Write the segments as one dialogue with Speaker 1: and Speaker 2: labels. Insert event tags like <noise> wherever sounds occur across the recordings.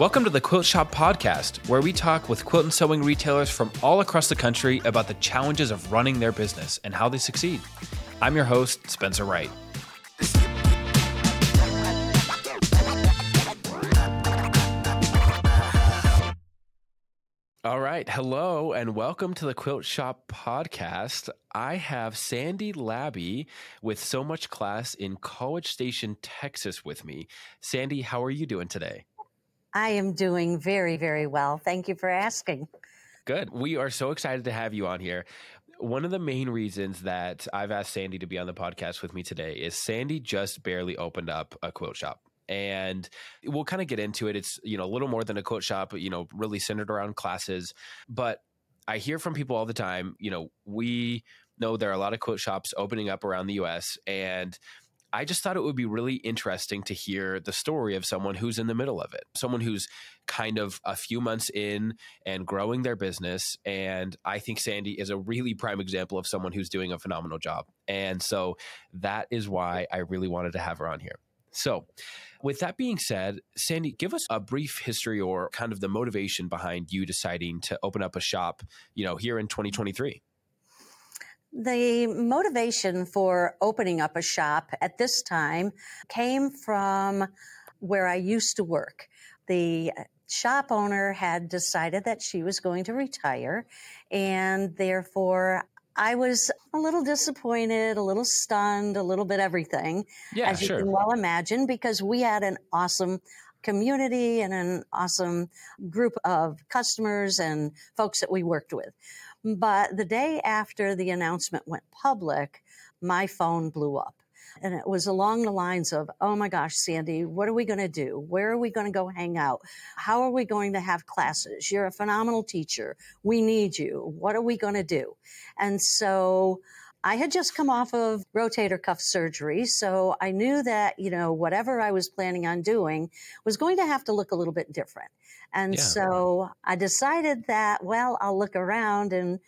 Speaker 1: Welcome to the Quilt Shop Podcast, where we talk with quilt and sewing retailers from all across the country about the challenges of running their business and how they succeed. I'm your host, Spencer Wright. All right. Hello and welcome to the Quilt Shop podcast. I have Sandy Labby with Sew Much Class in College Station, Texas with me. Sandy, how are you doing today?
Speaker 2: I am doing very, very well. Thank you for asking.
Speaker 1: Good. We are so excited to have you on here. One of the main reasons that I've asked Sandy to be on the podcast with me today is Sandy just barely opened up a quilt shop and we'll kind of get into it. It's you know a little more than a quilt shop, you know, really centered around classes. But I hear from people all the time. You know, we know there are a lot of quilt shops opening up around the U.S. and I just thought it would be really interesting to hear the story of someone who's in the middle of it, someone who's kind of a few months in and growing their business. And I think Sandy is a really prime example of someone who's doing a phenomenal job. And so that is why I really wanted to have her on here. So, with that being said, Sandy, give us a brief history or kind of the motivation behind you deciding to open up a shop, you know, here in 2023.
Speaker 2: The motivation for opening up a shop at this time came from where I used to work. The shop owner had decided that she was going to retire, and therefore I was a little disappointed, a little stunned, a little bit everything,
Speaker 1: yeah,
Speaker 2: as you
Speaker 1: sure.
Speaker 2: can well imagine, because we had an awesome community and an awesome group of customers and folks that we worked with. But the day after the announcement went public, my phone blew up. And it was along the lines of, oh my gosh, Sandy, what are we going to do? Where are we going to go hang out? How are we going to have classes? You're a phenomenal teacher. We need you. What are we going to do? And so I had just come off of rotator cuff surgery, so I knew that, you know, whatever I was planning on doing was going to have to look a little bit different. And
Speaker 1: Yeah.
Speaker 2: so I decided that, well, I'll look around and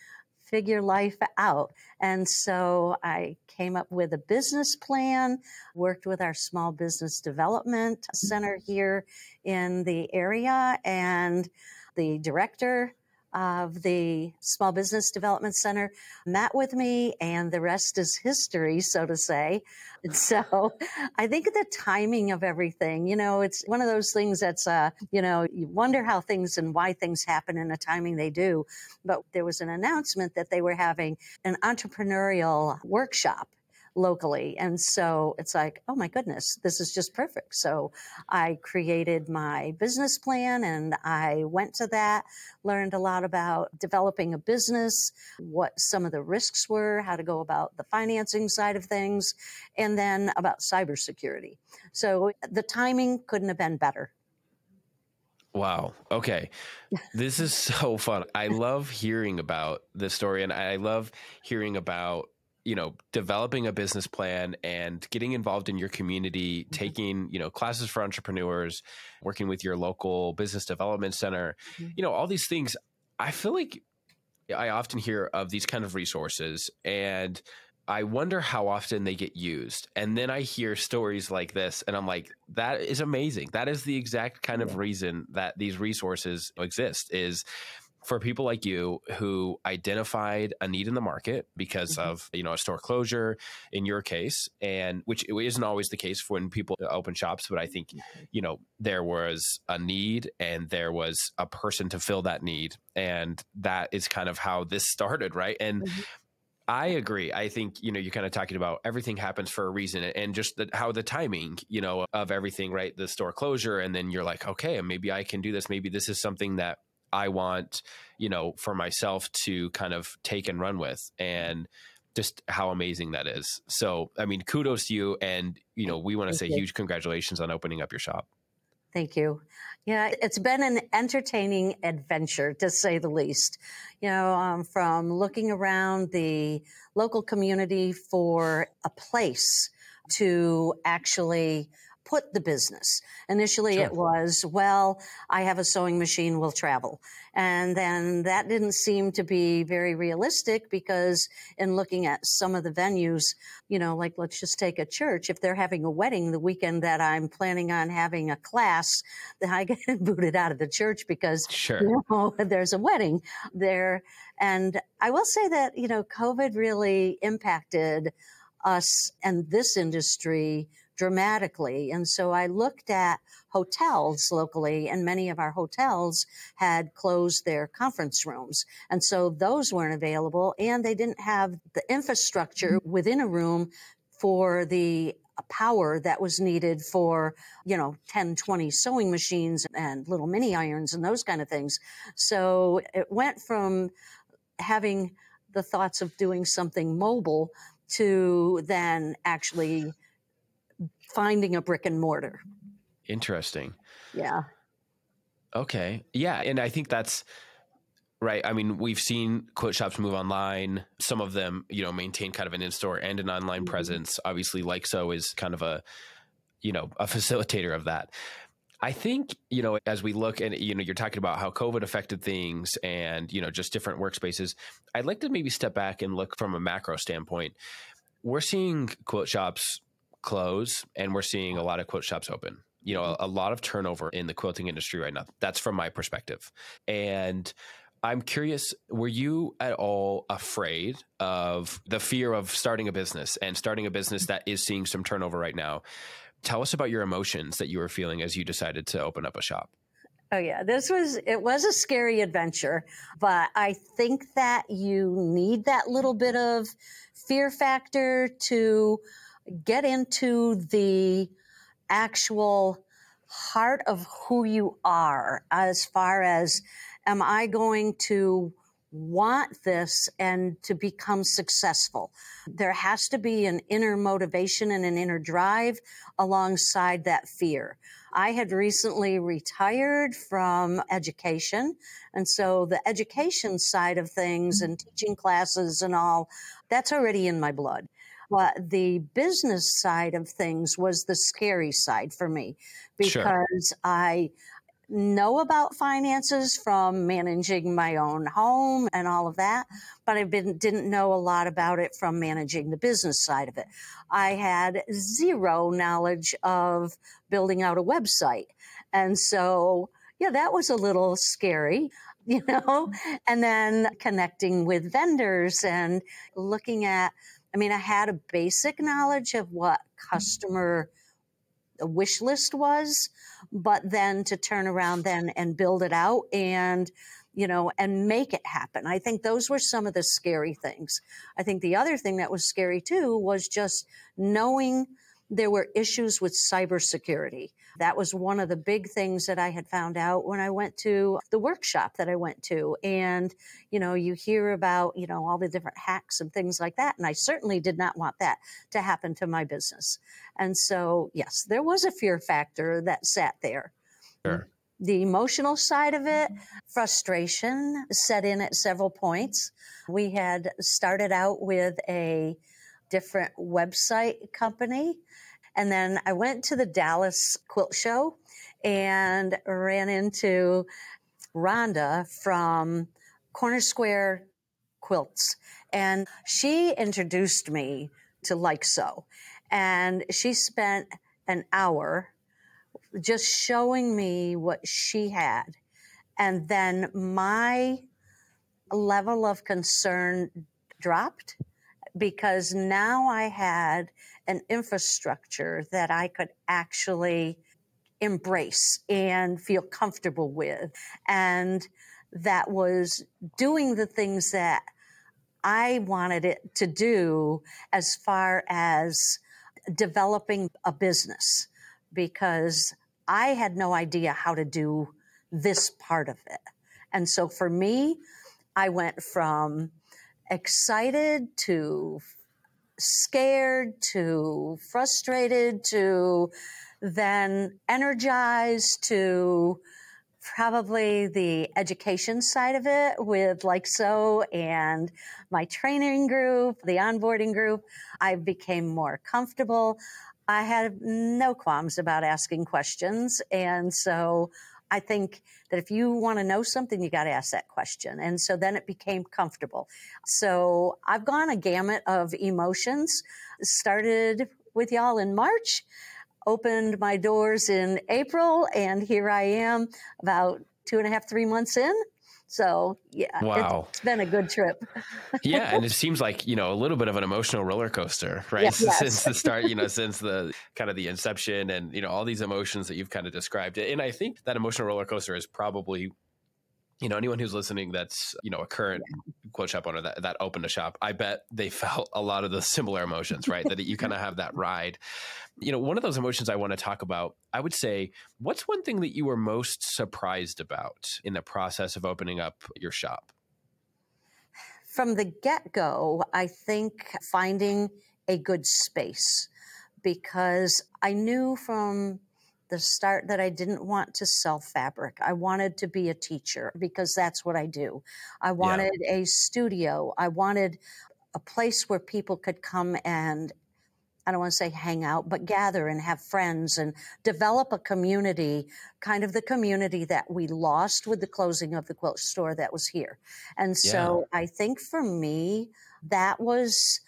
Speaker 2: figure life out. And so I came up with a business plan, worked with our small business development center mm-hmm. here in the area and the director of the Small Business Development Center met with me, and the rest is history, so to say. And so <laughs> I think the timing of everything, you know, it's one of those things that's, uh, you know, you wonder how things and why things happen in the timing they do. But there was an announcement that they were having an entrepreneurial workshop locally. And so it's like, oh my goodness, this is just perfect. So I created my business plan and I went to that, learned a lot about developing a business, what some of the risks were, how to go about the financing side of things, and then about cybersecurity. So the timing couldn't have been better.
Speaker 1: Wow. Okay. This is so fun. I love hearing about this story and I love hearing about, you know, developing a business plan and getting involved in your community, taking, you know, classes for entrepreneurs, working with your local business development center,
Speaker 2: Mhm.
Speaker 1: you know, all these things. I feel like I often hear of these kind of resources and I wonder how often they get used. And then I hear stories like this, and I'm like, that is amazing. That is the exact kind of reason that these resources exist is for people like you who identified a need in the market because
Speaker 2: Mhm.
Speaker 1: of you know a store closure in your case and which isn't always the case when people open shops but i think you know there was a need and there was a person to fill that need and that is kind of how this <laughs> started right and
Speaker 2: Mhm.
Speaker 1: I agree. I think, you know, you're kind of talking about everything happens for a reason and just the, how the timing, you know, of everything, right? The store closure. And then you're like, okay, maybe I can do this. Maybe this is something that I want, you know, for myself to kind of take and run with. And just how amazing that is. So, I mean, kudos to you. And, you know, we want to say
Speaker 2: you.
Speaker 1: huge congratulations on opening up your shop.
Speaker 2: Thank you. Yeah, it's been an entertaining adventure to say the least. You know, um, from looking around the local community for a place to actually put the business. Initially, sure. it was, well, I have a sewing machine, we'll travel. And then that didn't seem to be very realistic because in looking at some of the venues, you know, like let's just take a church, if they're having a wedding the weekend that I'm planning on having a class, then I <laughs> get booted out of the church because
Speaker 1: sure.
Speaker 2: you know, <laughs> there's a wedding there. And I will say that, you know, COVID really impacted us and this industry dramatically. And so I looked at hotels locally, and many of our hotels had closed their conference rooms. And so those weren't available, and they didn't have the infrastructure mm-hmm. within a room for the power that was needed for, you know, 10, 20 sewing machines and little mini irons and those kind of things. So it went from having the thoughts of doing something mobile to then actually finding a brick and mortar.
Speaker 1: Interesting.
Speaker 2: Yeah.
Speaker 1: Okay. Yeah. And I think that's right. I mean, we've seen quilt shops move online. Some of them, you know, maintain kind of an in store and an online mm-hmm. presence. Obviously, Like Sew is kind of a, you know, a facilitator of that. I think, you know, as we look and, you know, you're talking about how COVID affected things and, you know, just different workspaces, I'd like to maybe step back and look from a macro standpoint. We're seeing quilt shops close and we're seeing a lot of quilt shops open. You know, a, a lot of turnover in the quilting industry right now. That's from my perspective. And I'm curious, were you at all afraid of the fear of starting a business and starting a business that is seeing some turnover right now? Tell us about your emotions that you were feeling as you decided to open up a shop.
Speaker 2: Oh yeah, this was it was a scary adventure, but I think that you need that little bit of fear factor to get into the actual heart of who you are as far as am I going to want this and to become successful. There has to be an inner motivation and an inner drive alongside that fear. I had recently retired from education. And so the education side of things and teaching classes and all, that's already in my blood. But the business side of things was the scary side for me because sure. I know about finances from managing my own home and all of that, but I didn't know a lot about it from managing the business side of it. I had zero knowledge of building out a website. And so, yeah, that was a little scary <laughs> you know, and then connecting with vendors and looking at, I mean, I had a basic knowledge of what mm-hmm. customer wish list was, but then to turn around then and build it out and you know and make it happen. I think those were some of the scary things. I think the other thing that was scary too was just knowing there were issues with cybersecurity. That was one of the big things that I had found out when I went to the workshop that I went to. And, you know, you hear about, you know, all the different hacks and things like that. And I certainly did not want that to happen to my business. And so, yes, there was a fear factor that sat there.
Speaker 1: Sure.
Speaker 2: The emotional side of it, frustration set in at several points. We had started out with a different website company. And then I went to the Dallas Quilt Show and ran into Rhonda from Corner Square Quilts. And she introduced me to Like Sew. And she spent an hour just showing me what she had. And then my level of concern dropped because now I had an infrastructure that I could actually embrace and feel comfortable with. And that was doing the things that I wanted it to do as far as developing a business because I had no idea how to do this part of it. And so for me, I went from excited to scared to frustrated to then energized to probably the education side of it with Like Sew and my training group the onboarding group i became more comfortable I had no qualms about asking questions. And so I think that if you want to know something, you got to ask that question. And so then it became comfortable. So I've gone a gamut of emotions, started with y'all in March, opened my doors in April, and here I am about two and a half, three months in. So yeah,
Speaker 1: wow.
Speaker 2: it's been a good trip.
Speaker 1: yeah, and it <laughs> seems like you know a little bit of an emotional roller coaster, right? yes. <laughs> Since the start, you know, <laughs> since the kind of the inception, and you know all these emotions that you've kind of described, and I think that emotional roller coaster is probably you know anyone who's listening that's you know a current yeah. quote shop owner that, that opened a shop i bet they <laughs> felt a lot of the similar emotions right? That you kind of have that ride. You know one of those emotions i want to talk about i would say what's one thing that you were most surprised about in the process of opening up your shop?
Speaker 2: From the get-go i think finding a good space because i knew from the start that I didn't want to sell fabric. I wanted to be a teacher because that's what I do. I wanted yeah. a studio. I wanted a place where people could come and I don't want to say hang out, but gather and have friends and develop a community, kind of the community that we lost with the closing of the quilt store that was here. And so yeah. I think for me, that was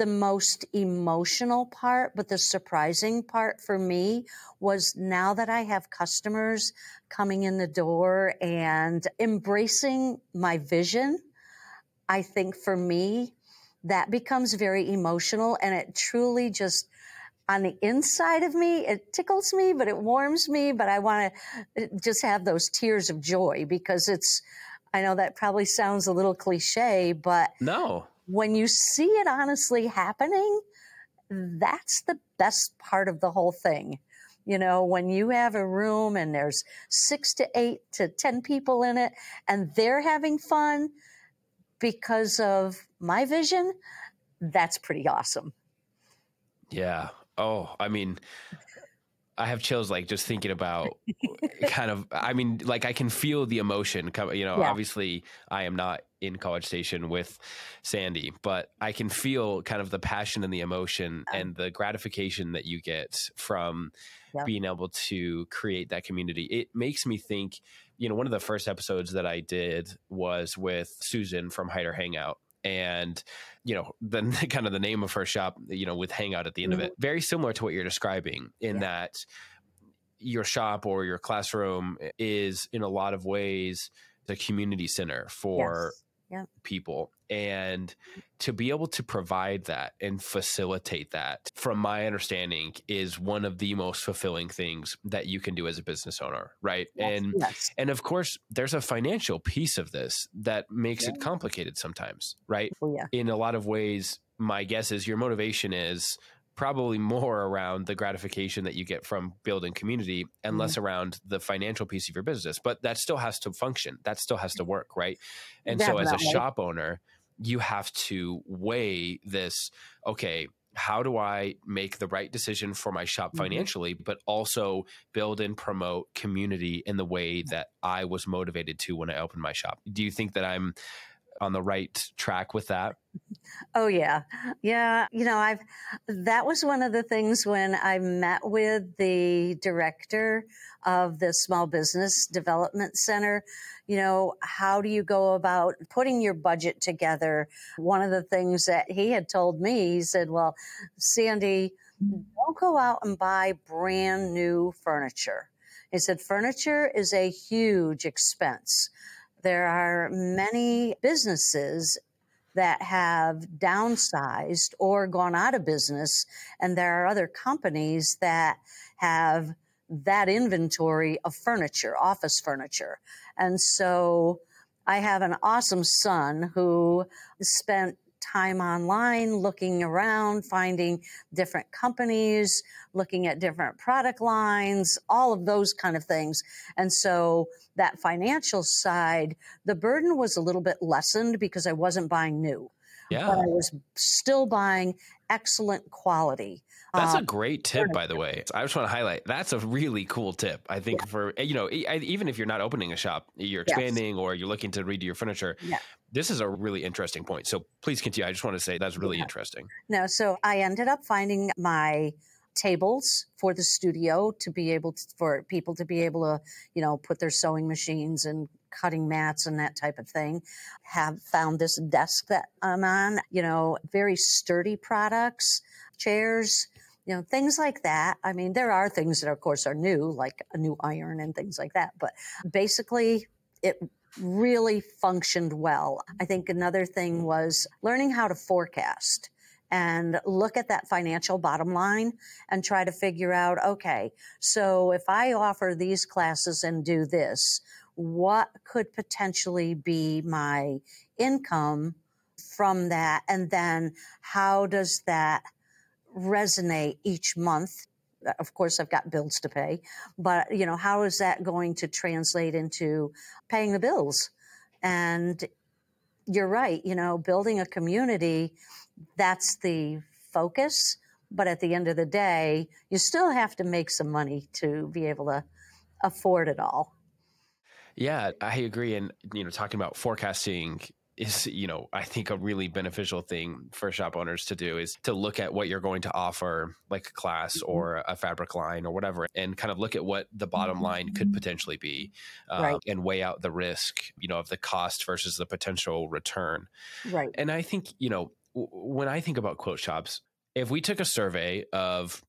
Speaker 2: the most emotional part, but the surprising part for me was now that I have customers coming in the door and embracing my vision. I think for me, that becomes very emotional and it truly just on the inside of me, it tickles me, but it warms me. But I want to uh, just have those tears of joy because it's, I know that probably sounds a little cliche, but
Speaker 1: no,
Speaker 2: when you see it honestly happening, that's the best part of the whole thing. You know, when you have a room and there's six to eight to 10 people in it and they're having fun because of my vision, that's pretty awesome.
Speaker 1: Yeah. Oh, I mean, I have chills like just thinking about kind of I mean like I can feel the emotion come you know yeah. obviously I am not in College Station with Sandy but I can feel kind of the passion and the emotion and the gratification that you get from yeah. being able to create that community it makes me think you know one of the first episodes that I did was with Susan from Hider Hangout and you know <laughs> then kind of the name of her shop you know with hangout at the end mm-hmm. of it mm-hmm. very similar to what you're describing in yeah. that your shop or your classroom is in a lot of ways the community center for yes people. And to be able to provide that and facilitate that, from my understanding, is one of the most fulfilling things that you can do as a business owner, right? Yes, and yes. and of course, there's a financial piece of this that makes yeah. it complicated sometimes, right?
Speaker 2: Oh, yeah.
Speaker 1: In a lot of ways, my guess is your motivation is probably more around the gratification that you get from building community and mm-hmm. less around the financial piece of your business. But that still has to function. That still has to work, right? And Definitely. so as a shop owner, you have to weigh this, okay, how do I make the right decision for my shop mm-hmm. financially, but also build and promote community in the way that I was motivated to when I opened my shop? Do you think that I'm on the right track with that?
Speaker 2: Oh yeah. Yeah, you know, I've that was one of the things when I met with the director of the Small Business Development Center, you know, how do you go about putting your budget together? One of the things that he had told me, he said, "Well, Sandy, don't go out and buy brand new furniture." He said, "Furniture is a huge expense." There are many businesses that have downsized or gone out of business, and there are other companies that have that inventory of furniture, office furniture. And so I have an awesome son who spent time online, looking around, finding different companies, looking at different product lines, all of those kind of things. And so that financial side, the burden was a little bit lessened because I wasn't buying new.
Speaker 1: Yeah.
Speaker 2: But I was still buying excellent quality.
Speaker 1: That's a um, great tip, by the way. I just want to highlight that's a really cool tip. I think yeah. for you know, even if you're not opening a shop, you're expanding yes. or you're looking to redo your furniture. Yeah. This is a really interesting point. So please continue. I just want to say that's really yeah. interesting.
Speaker 2: No, so I ended up finding my tables for the studio to be able to, for people to be able to, you know, put their sewing machines and cutting mats and that type of thing. Have found this desk that I'm on, you know, very sturdy products, chairs, you know, things like that. I mean, there are things that, of course, are new, like a new iron and things like that. But basically, it really functioned well. I think another thing mm-hmm. was learning how to forecast and look at that financial bottom line and try to figure out okay, so if I offer these classes and do this, what could potentially be my income from that? And then how does that resonate each month? Uh, of course, I've got bills to pay, but you know, how is that going to translate into paying the bills? And you're right, you know, building a community that's the focus. But at the end of the day, you still have to make some money to be able to afford it all.
Speaker 1: Yeah, I agree. And, you know, talking about forecasting is, you know, I think a really beneficial thing for shop owners to do is to look at what you're going to offer, like a class mm-hmm. or a fabric line or whatever, and kind of look at what the bottom line could mm-hmm. potentially be uh, right. and weigh out the risk, you know, of the cost versus the potential return.
Speaker 2: Right.
Speaker 1: And I think, you know, when I think about quilt shops, if we took a survey of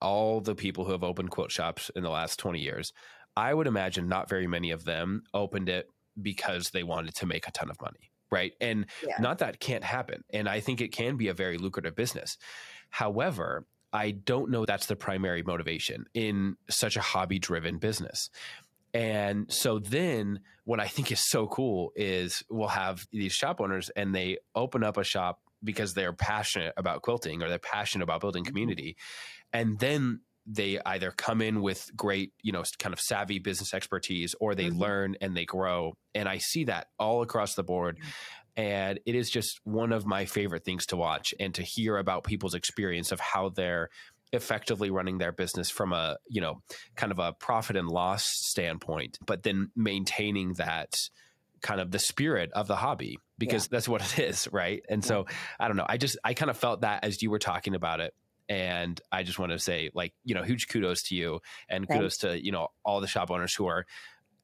Speaker 1: all the people who have opened quilt shops in the last 20 years, I would imagine not very many of them opened it because they wanted to make a ton of money. Right. And yeah. not that can't happen. And I think it can be a very lucrative business. However, I don't know that's the primary motivation in such a hobby driven business. And so then what I think is so cool is we'll have these shop owners and they open up a shop because they're passionate about quilting or they're passionate about building mm-hmm. community. And then they either come in with great, you know, kind of savvy business expertise or they mm-hmm. learn and they grow. And I see that all across the board. Mm-hmm. And it is just one of my favorite things to watch and to hear about people's experience of how they're effectively running their business from a, you know, kind of a profit and loss standpoint, but then maintaining that kind of the spirit of the hobby because yeah. that's what it is, right? And yeah. so I don't know. I just I kind of felt that as you were talking about it. And I just want to say, like, you know, huge kudos to you and Thanks. kudos to, you know, all the shop owners who are,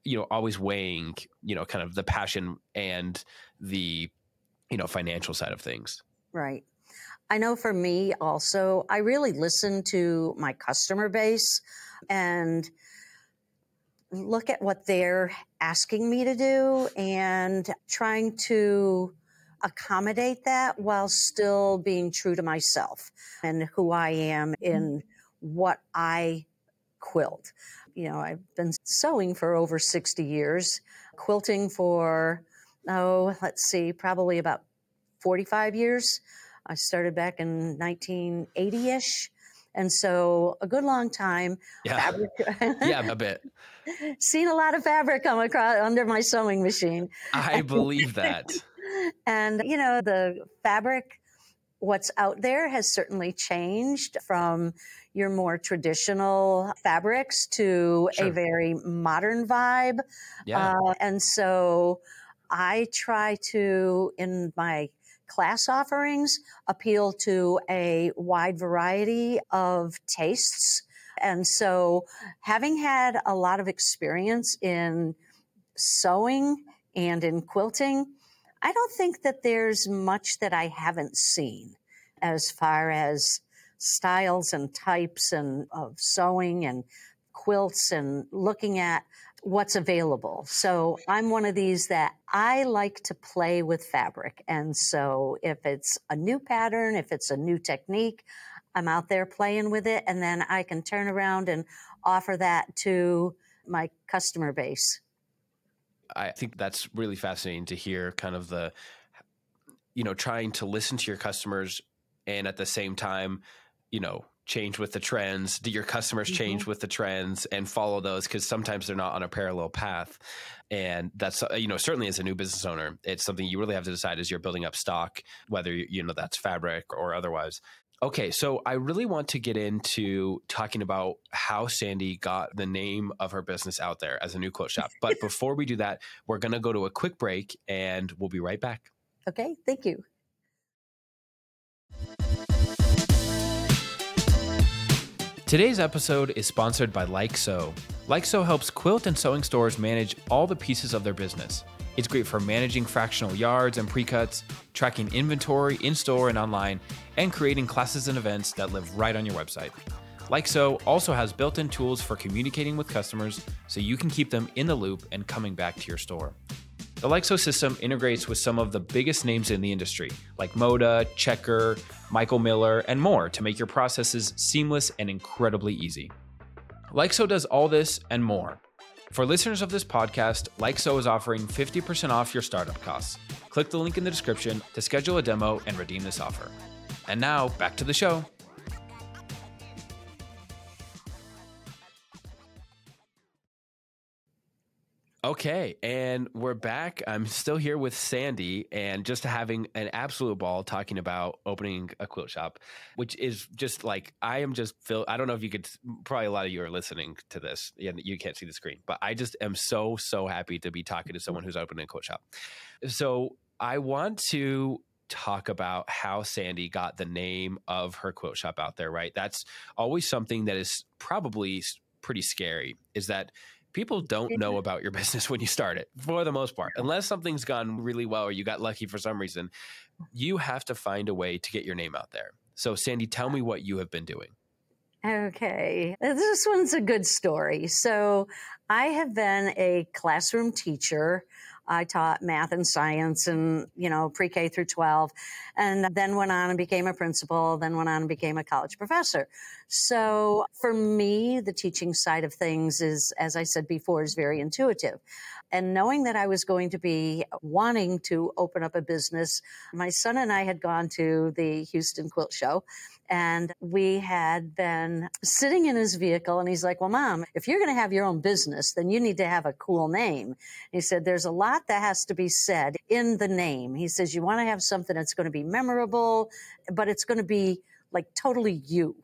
Speaker 1: you know, always weighing, you know, kind of the passion and the, you know, financial side of things.
Speaker 2: Right. I know for me also, I really listen to my customer base and look at what they're asking me to do and trying to accommodate that while still being true to myself and who I am in mm-hmm. what I quilt. You know, I've been sewing for over 60 years, quilting for, oh, let's see, probably about 45 years. I started back in 1980 ish. And so a good long time.
Speaker 1: Yeah. <laughs> Yeah, a bit. <laughs>
Speaker 2: Seen a lot of fabric come across under my sewing machine.
Speaker 1: I believe that.
Speaker 2: And, you know, the fabric, what's out there has certainly changed from your more traditional fabrics to sure. a very modern vibe. Yeah. Uh, and so I try to, in my class offerings appeal to a wide variety of tastes. And so, having had a lot of experience in sewing and in quilting, I don't think that there's much that I haven't seen as far as styles and types and of sewing and quilts and looking at what's available. So I'm one of these that I like to play with fabric. And so if it's a new pattern, if it's a new technique, I'm out there playing with it. And then I can turn around and offer that to my customer base.
Speaker 1: I think that's really fascinating to hear kind of the, you know, trying to listen to your customers and at the same time, you know, change with the trends? Do your customers change mm-hmm. with the trends and follow those? Because sometimes they're not on a parallel path. And that's, uh, you know, certainly as a new business owner, it's something you really have to decide as you're building up stock, whether, you know, that's fabric or otherwise. Okay, so I really want to get into talking about how Sandy got the name of her business out there as a new quilt shop. <laughs> But before we do that, we're going to go to a quick break and we'll be right back.
Speaker 2: Okay, thank you.
Speaker 1: Today's episode is sponsored by Like Sew. Like Sew helps quilt and sewing stores manage all the pieces of their business. It's great for managing fractional yards and pre-cuts, tracking inventory in store and online, and creating classes and events that live right on your website. Like Sew also has built-in tools for communicating with customers so you can keep them in the loop and coming back to your store. The Like Sew system integrates with some of the biggest names in the industry, like Moda, Checker, Michael Miller, and more to make your processes seamless and incredibly easy. Like Sew does all this and more. For listeners of this podcast, Like Sew is offering 50% off your startup costs. Click the link in the description to schedule a demo and redeem this offer. And now, back to the show. Okay, and we're back. I'm still here with Sandy and just having an absolute ball talking about opening a quilt shop, which is just like I am just feel I don't know if you could probably a lot of you are listening to this and you can't see the screen, but I just am so so happy to be talking to someone who's opening a quilt shop. So, I want to talk about how Sandy got the name of her quilt shop out there, right? That's always something that is probably pretty scary is that people don't know mm-hmm. about your <laughs> business when you start it for the most part. Unless something's gone really well or you got lucky for some reason you have to find a way to get your name out there. So sandy tell me what you have been doing.
Speaker 2: Okay. This one's a good story. So i have been a classroom teacher I taught math and science and, you know, pre K through 12, and then went on and became a principal, then went on and became a college professor. So for me, the teaching side of things is, as I said before, is very intuitive. And knowing that I was going to be wanting to open up a business, my son and I had gone to the Houston Quilt Show and we had been sitting in his vehicle and he's like, well, mom, if you're going to have your own business, then you need to have a cool name. He said, there's a lot that has to be said in the name. He says, you want to have something that's going to be memorable, but it's going to be like totally you.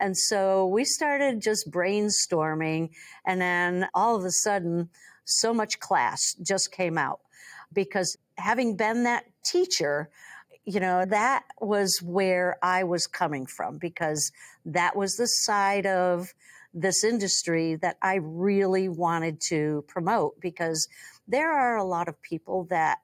Speaker 2: And so we started just brainstorming. And then all of a sudden, Sew Much Class just came out because having been that teacher, you know, that was where I was coming from because that was the side of this industry that I really wanted to promote because there are a lot of people that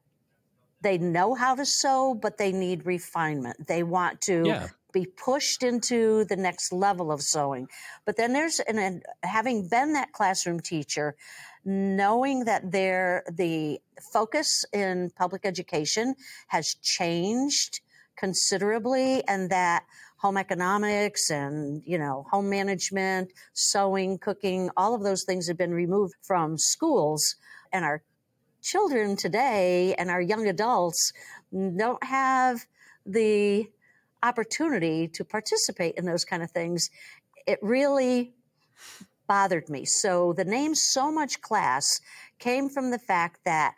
Speaker 2: they know how to sew, but they need refinement. They want to yeah. Be pushed into the next level of sewing. But then there's, and having been that classroom teacher, knowing that there the focus in public education has changed considerably and that home economics and you know home management sewing cooking all of those things have been removed from schools and our children today and our young adults don't have the opportunity to participate in those kind of things it really bothered me. So the name Sew Much Class came from the fact that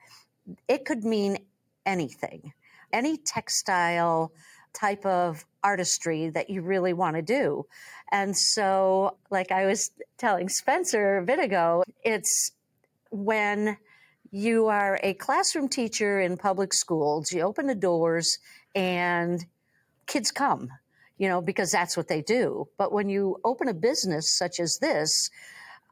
Speaker 2: it could mean anything, any textile type of artistry that you really want to do. And so, like I was telling Spencer a bit ago, it's when you are a classroom teacher in public schools, you open the doors and kids come you know, because that's what they do. But when you open a business such as this,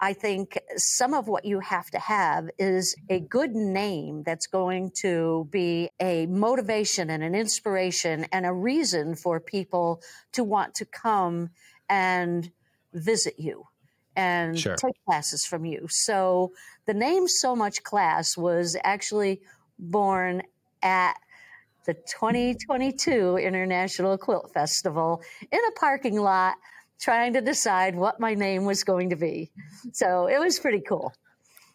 Speaker 2: I think some of what you have to have is a good name that's going to be a motivation and an inspiration and a reason for people to want to come and visit you and sure. take classes from you. So the name Sew Much Class was actually born at the 2022 International Quilt Festival in a parking lot trying to decide what my name was going to be. So it was pretty cool.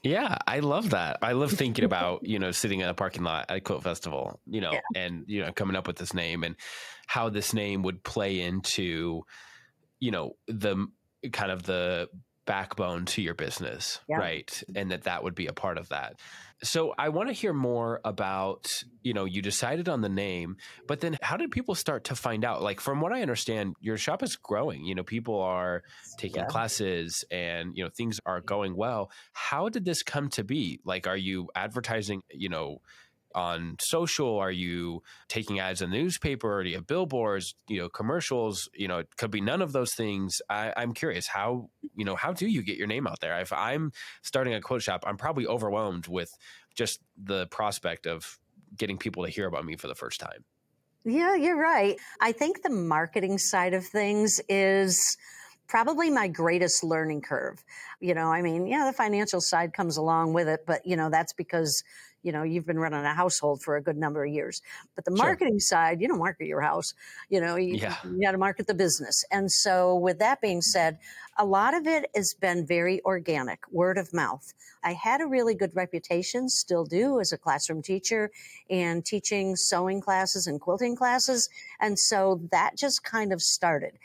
Speaker 1: Yeah, I love that. I love thinking <laughs> about, you know, sitting in a parking lot at a quilt festival, you know, yeah. and, you know, coming up with this name and how this name would play into, you know, the kind of the backbone to your business, yeah. right? And that that would be a part of that. So I want to hear more about, you know, you decided on the name, but then how did people start to find out? Like from what I understand, your shop is growing. You know, people are taking yeah. classes and, you know, things are going well. How did this come to be? Like are you advertising, you know, on social? Are you taking ads in the newspaper? Or do you have billboards, you know, commercials? You know, it could be none of those things. I, I'm curious how, you know, how do you get your name out there? If I'm starting a quote shop, I'm probably overwhelmed with just the prospect of getting people to hear about me for the first time.
Speaker 2: Yeah, you're right. I think the marketing side of things is probably my greatest learning curve. You know, I mean, yeah, the financial side comes along with it, but you know, that's because you know you've been running a household for a good number of years. But the marketing sure. side you don't market your house you know you, yeah. you got to market the business. And so with that being said a lot of it has been very organic word of mouth. I had a really good reputation still do as a classroom teacher and teaching sewing classes and quilting classes. And so that just kind of started.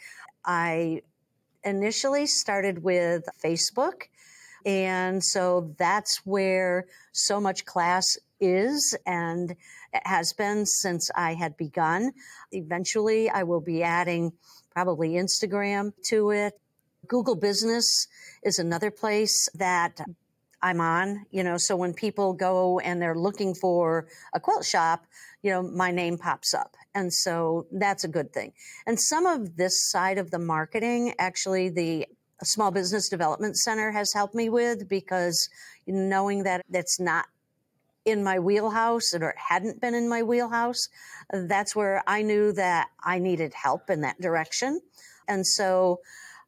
Speaker 2: I initially started with facebook and so that's where Sew Much Class is and has been since I had begun. Eventually, I will be adding probably Instagram to it. Google Business is another place that I'm on, you know, so when people go and they're looking for a quilt shop, you know, my name pops up. And so that's a good thing. And some of this side of the marketing, actually, the Small Business Development Center has helped me with because knowing that it's not in my wheelhouse or hadn't been in my wheelhouse, that's where I knew that I needed help in that direction. And so,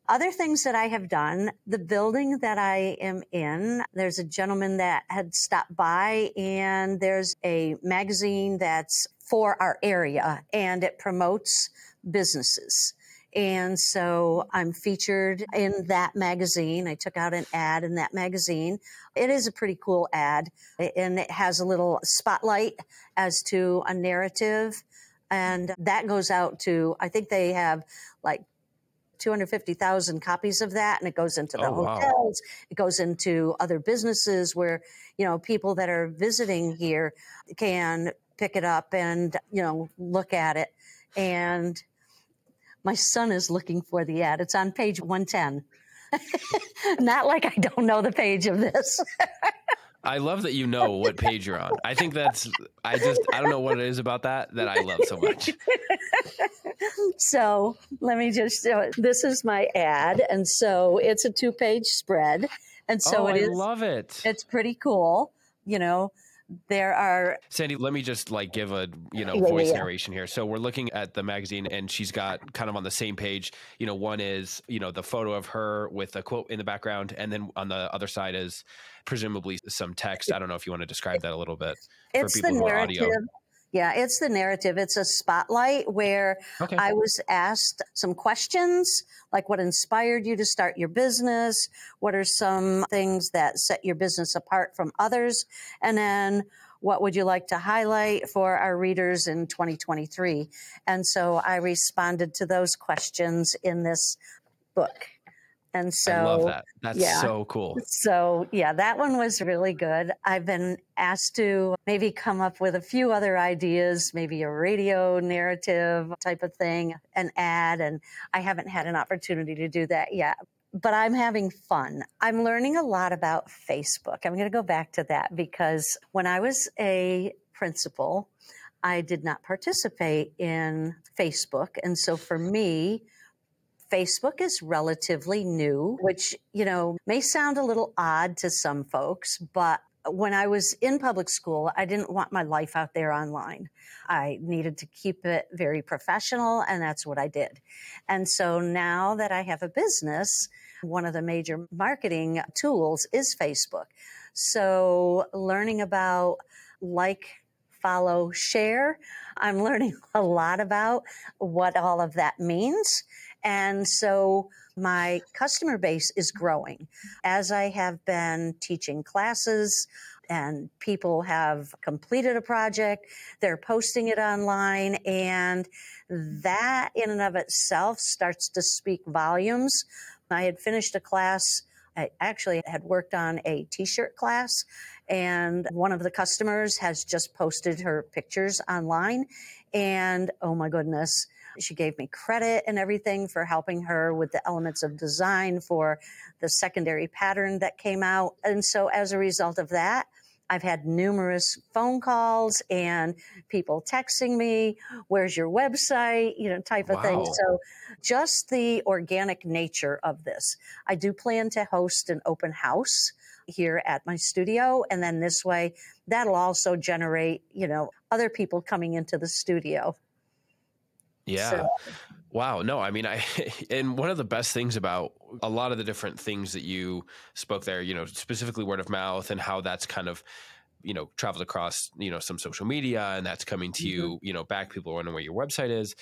Speaker 2: other things that I have done, the building that I am in, there's a gentleman that had stopped by, and there's a magazine that's for our area and it promotes businesses. And so I'm featured in that magazine. I took out an ad in that magazine. It is a pretty cool ad, and it has a little spotlight as to a narrative. And that goes out to, I think they have like 250,000 copies of that and it goes into the oh, hotels wow. it goes into other businesses where you know people that are visiting here can pick it up and you know look at it and my son is looking for the ad. It's on page 110. <laughs> Not like I don't know the page of this. <laughs>
Speaker 1: I love that you know what page you're on. I think that's I just I don't know what it is about that that I love so much. <laughs>
Speaker 2: so let me just show. This is my ad, and so it's a two page spread, and so
Speaker 1: oh,
Speaker 2: it
Speaker 1: I
Speaker 2: is.
Speaker 1: love it.
Speaker 2: It's pretty cool. You know, there are
Speaker 1: sandy let me just like give a you know yeah, voice yeah. narration here. So we're looking at the magazine and she's got kind of on the same page. You know one is you know the photo of her with a quote in the background and then on the other side is presumably some text. I don't know if you want to describe that a little bit
Speaker 2: it's for people who are audio yeah, it's the narrative. It's a spotlight where okay. I was asked some questions like what inspired you to start your business? What are some things that set your business apart from others? And then what would you like to highlight for our readers in 2023? And so I responded to those questions in this book. And so I
Speaker 1: love that. That's yeah. so cool.
Speaker 2: So yeah, that one was really good. I've been asked to maybe come up with a few other ideas, maybe a radio narrative type of thing, an ad, and I haven't had an opportunity to do that yet. But I'm having fun. I'm learning a lot about Facebook. I'm going to go back to that because when I was a principal, I did not participate in Facebook. And so for me, Facebook is relatively new, which, you know, may sound a little odd to some folks, but when I was in public school, I didn't want my life out there online. I needed to keep it very professional, and that's what I did. And so now that I have a business, one of the major marketing tools is Facebook. So learning about like, follow, share, I'm <laughs> learning a lot about what all of that means. And so my customer base is growing as I have been teaching classes and people have completed a project, they're posting it online, and that in and of itself starts to speak volumes. I had finished a class. I actually had worked on a t shirt class, and one of the customers has just posted her pictures online. And oh my goodness, she gave me credit and everything for helping her with the elements of design for the secondary pattern that came out. And so as a result of that, I've had numerous phone calls and people texting me, where's your website, you know, type of wow. thing. So just the organic nature of this. I do plan to host an open house here at my studio. And then this way, that'll also generate, you know, other people coming into the studio.
Speaker 1: Yeah. So. Wow. No, I mean, I, <laughs> and one of the best things about a lot of the different things that you spoke there, you know, specifically word of mouth and how that's kind of, you know, traveled across, you know, some social media and that's coming to mm-hmm. you, you know, back people are wondering where your website is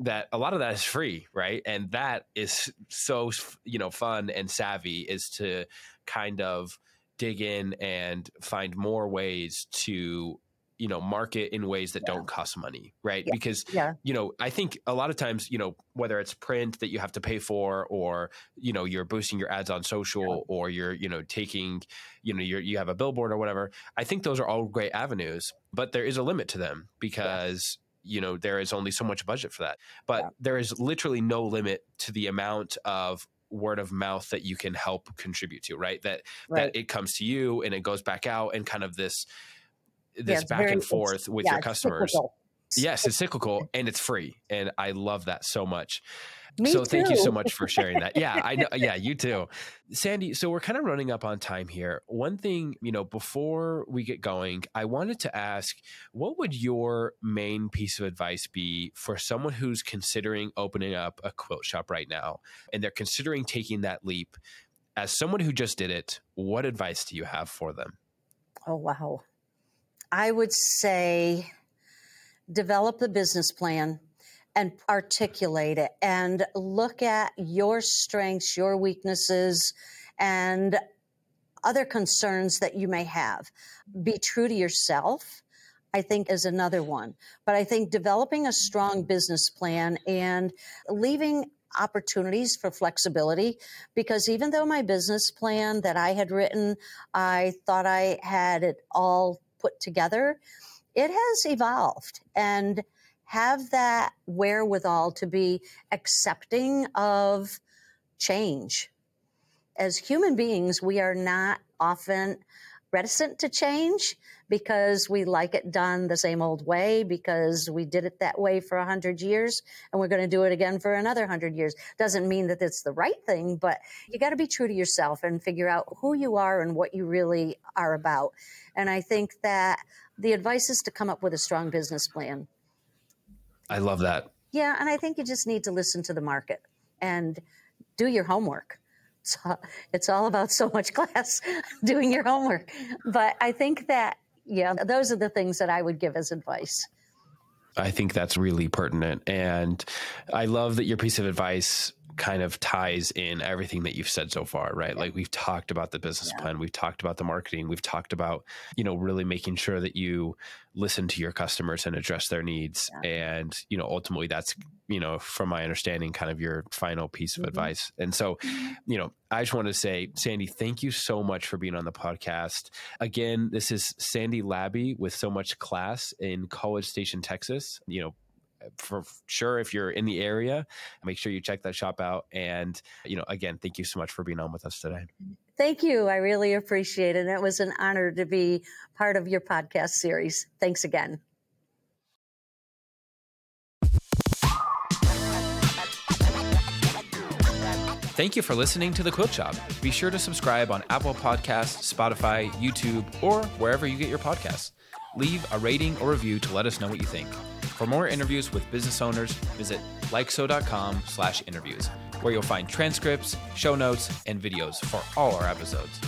Speaker 1: that a lot of that is free, right? And that is so, you know, fun and savvy is to kind of dig in and find more ways to you know market in ways that yeah. don't cost money right yeah. because yeah. you know i think a lot of times you know whether it's print that you have to pay for or you know you're boosting your ads on social or you're you know taking you know you you have a billboard or whatever i think those are all great avenues but there is a limit to them because you know there is only so much budget for that but there is literally no limit to the amount of word of mouth that you can help contribute to, right? That right. that it comes to you and it goes back out and kind of this this yeah, back very, and forth with yeah, your customers. Cyclical. Yes, it's cyclical <laughs> and it's free. And I love that so much. Me so too. thank you so much for sharing that. Yeah, I know. Yeah, you too. Sandy, so we're kind of running up on time here. One thing, you know, before we get going, I wanted to ask what would your main piece of advice be for someone who's considering opening up a quilt shop right now and they're considering taking that leap? As someone who just did it, what advice do you have for them?
Speaker 2: Oh, wow. I would say develop the business plan and articulate it and look at your strengths, your weaknesses, and other concerns that you may have. Be true to yourself. I think is another one. But I think developing a strong business plan and leaving opportunities for flexibility because even though my business plan that I had written, I thought I had it all put together, it has evolved. And have that wherewithal to be accepting of change. As human beings, we are not often reticent to change because we like it done the same old way because we did it that way for a hundred years and we're going to do it again for another hundred years doesn't mean that it's the right thing but you got to be true to yourself and figure out who you are and what you really are about and i think that the advice is to come up with a strong business plan
Speaker 1: I love that.
Speaker 2: Yeah, and I think you just need to listen to the market and do your homework. It's it's all about Sew Much Class <laughs> doing your homework. But I think that, yeah, those are the things that I would give as advice.
Speaker 1: I think that's really pertinent. And I love that your piece of advice kind of ties in everything that you've said so far, right? Yeah. Like we've talked about the business yeah. plan, we've talked about the marketing, we've talked about, you know, really making sure that you listen to your customers and address their needs. Yeah. And, you know, ultimately that's, you know, from my understanding, kind of your final piece of mm-hmm. advice. And so, mm-hmm. you know, I just want to say, Sandy, thank you so much for being on the podcast. Again, this is Sandy Labby with Sew Much Class in College Station, Texas. You know, for sure if you're in the area make sure you check that shop out. And you know again thank you so much for being on with us today.
Speaker 2: Thank you. I really appreciate it. And it was an honor to be part of your podcast series. Thanks again.
Speaker 1: Thank you for listening to The Quilt Shop. Be sure to subscribe on Apple Podcasts, Spotify, YouTube, or wherever you get your podcasts. Leave a rating or review to let us know what you think. For more interviews with business owners, visit likesew.com slash interviews, where you'll find transcripts, show notes, and videos for all our episodes.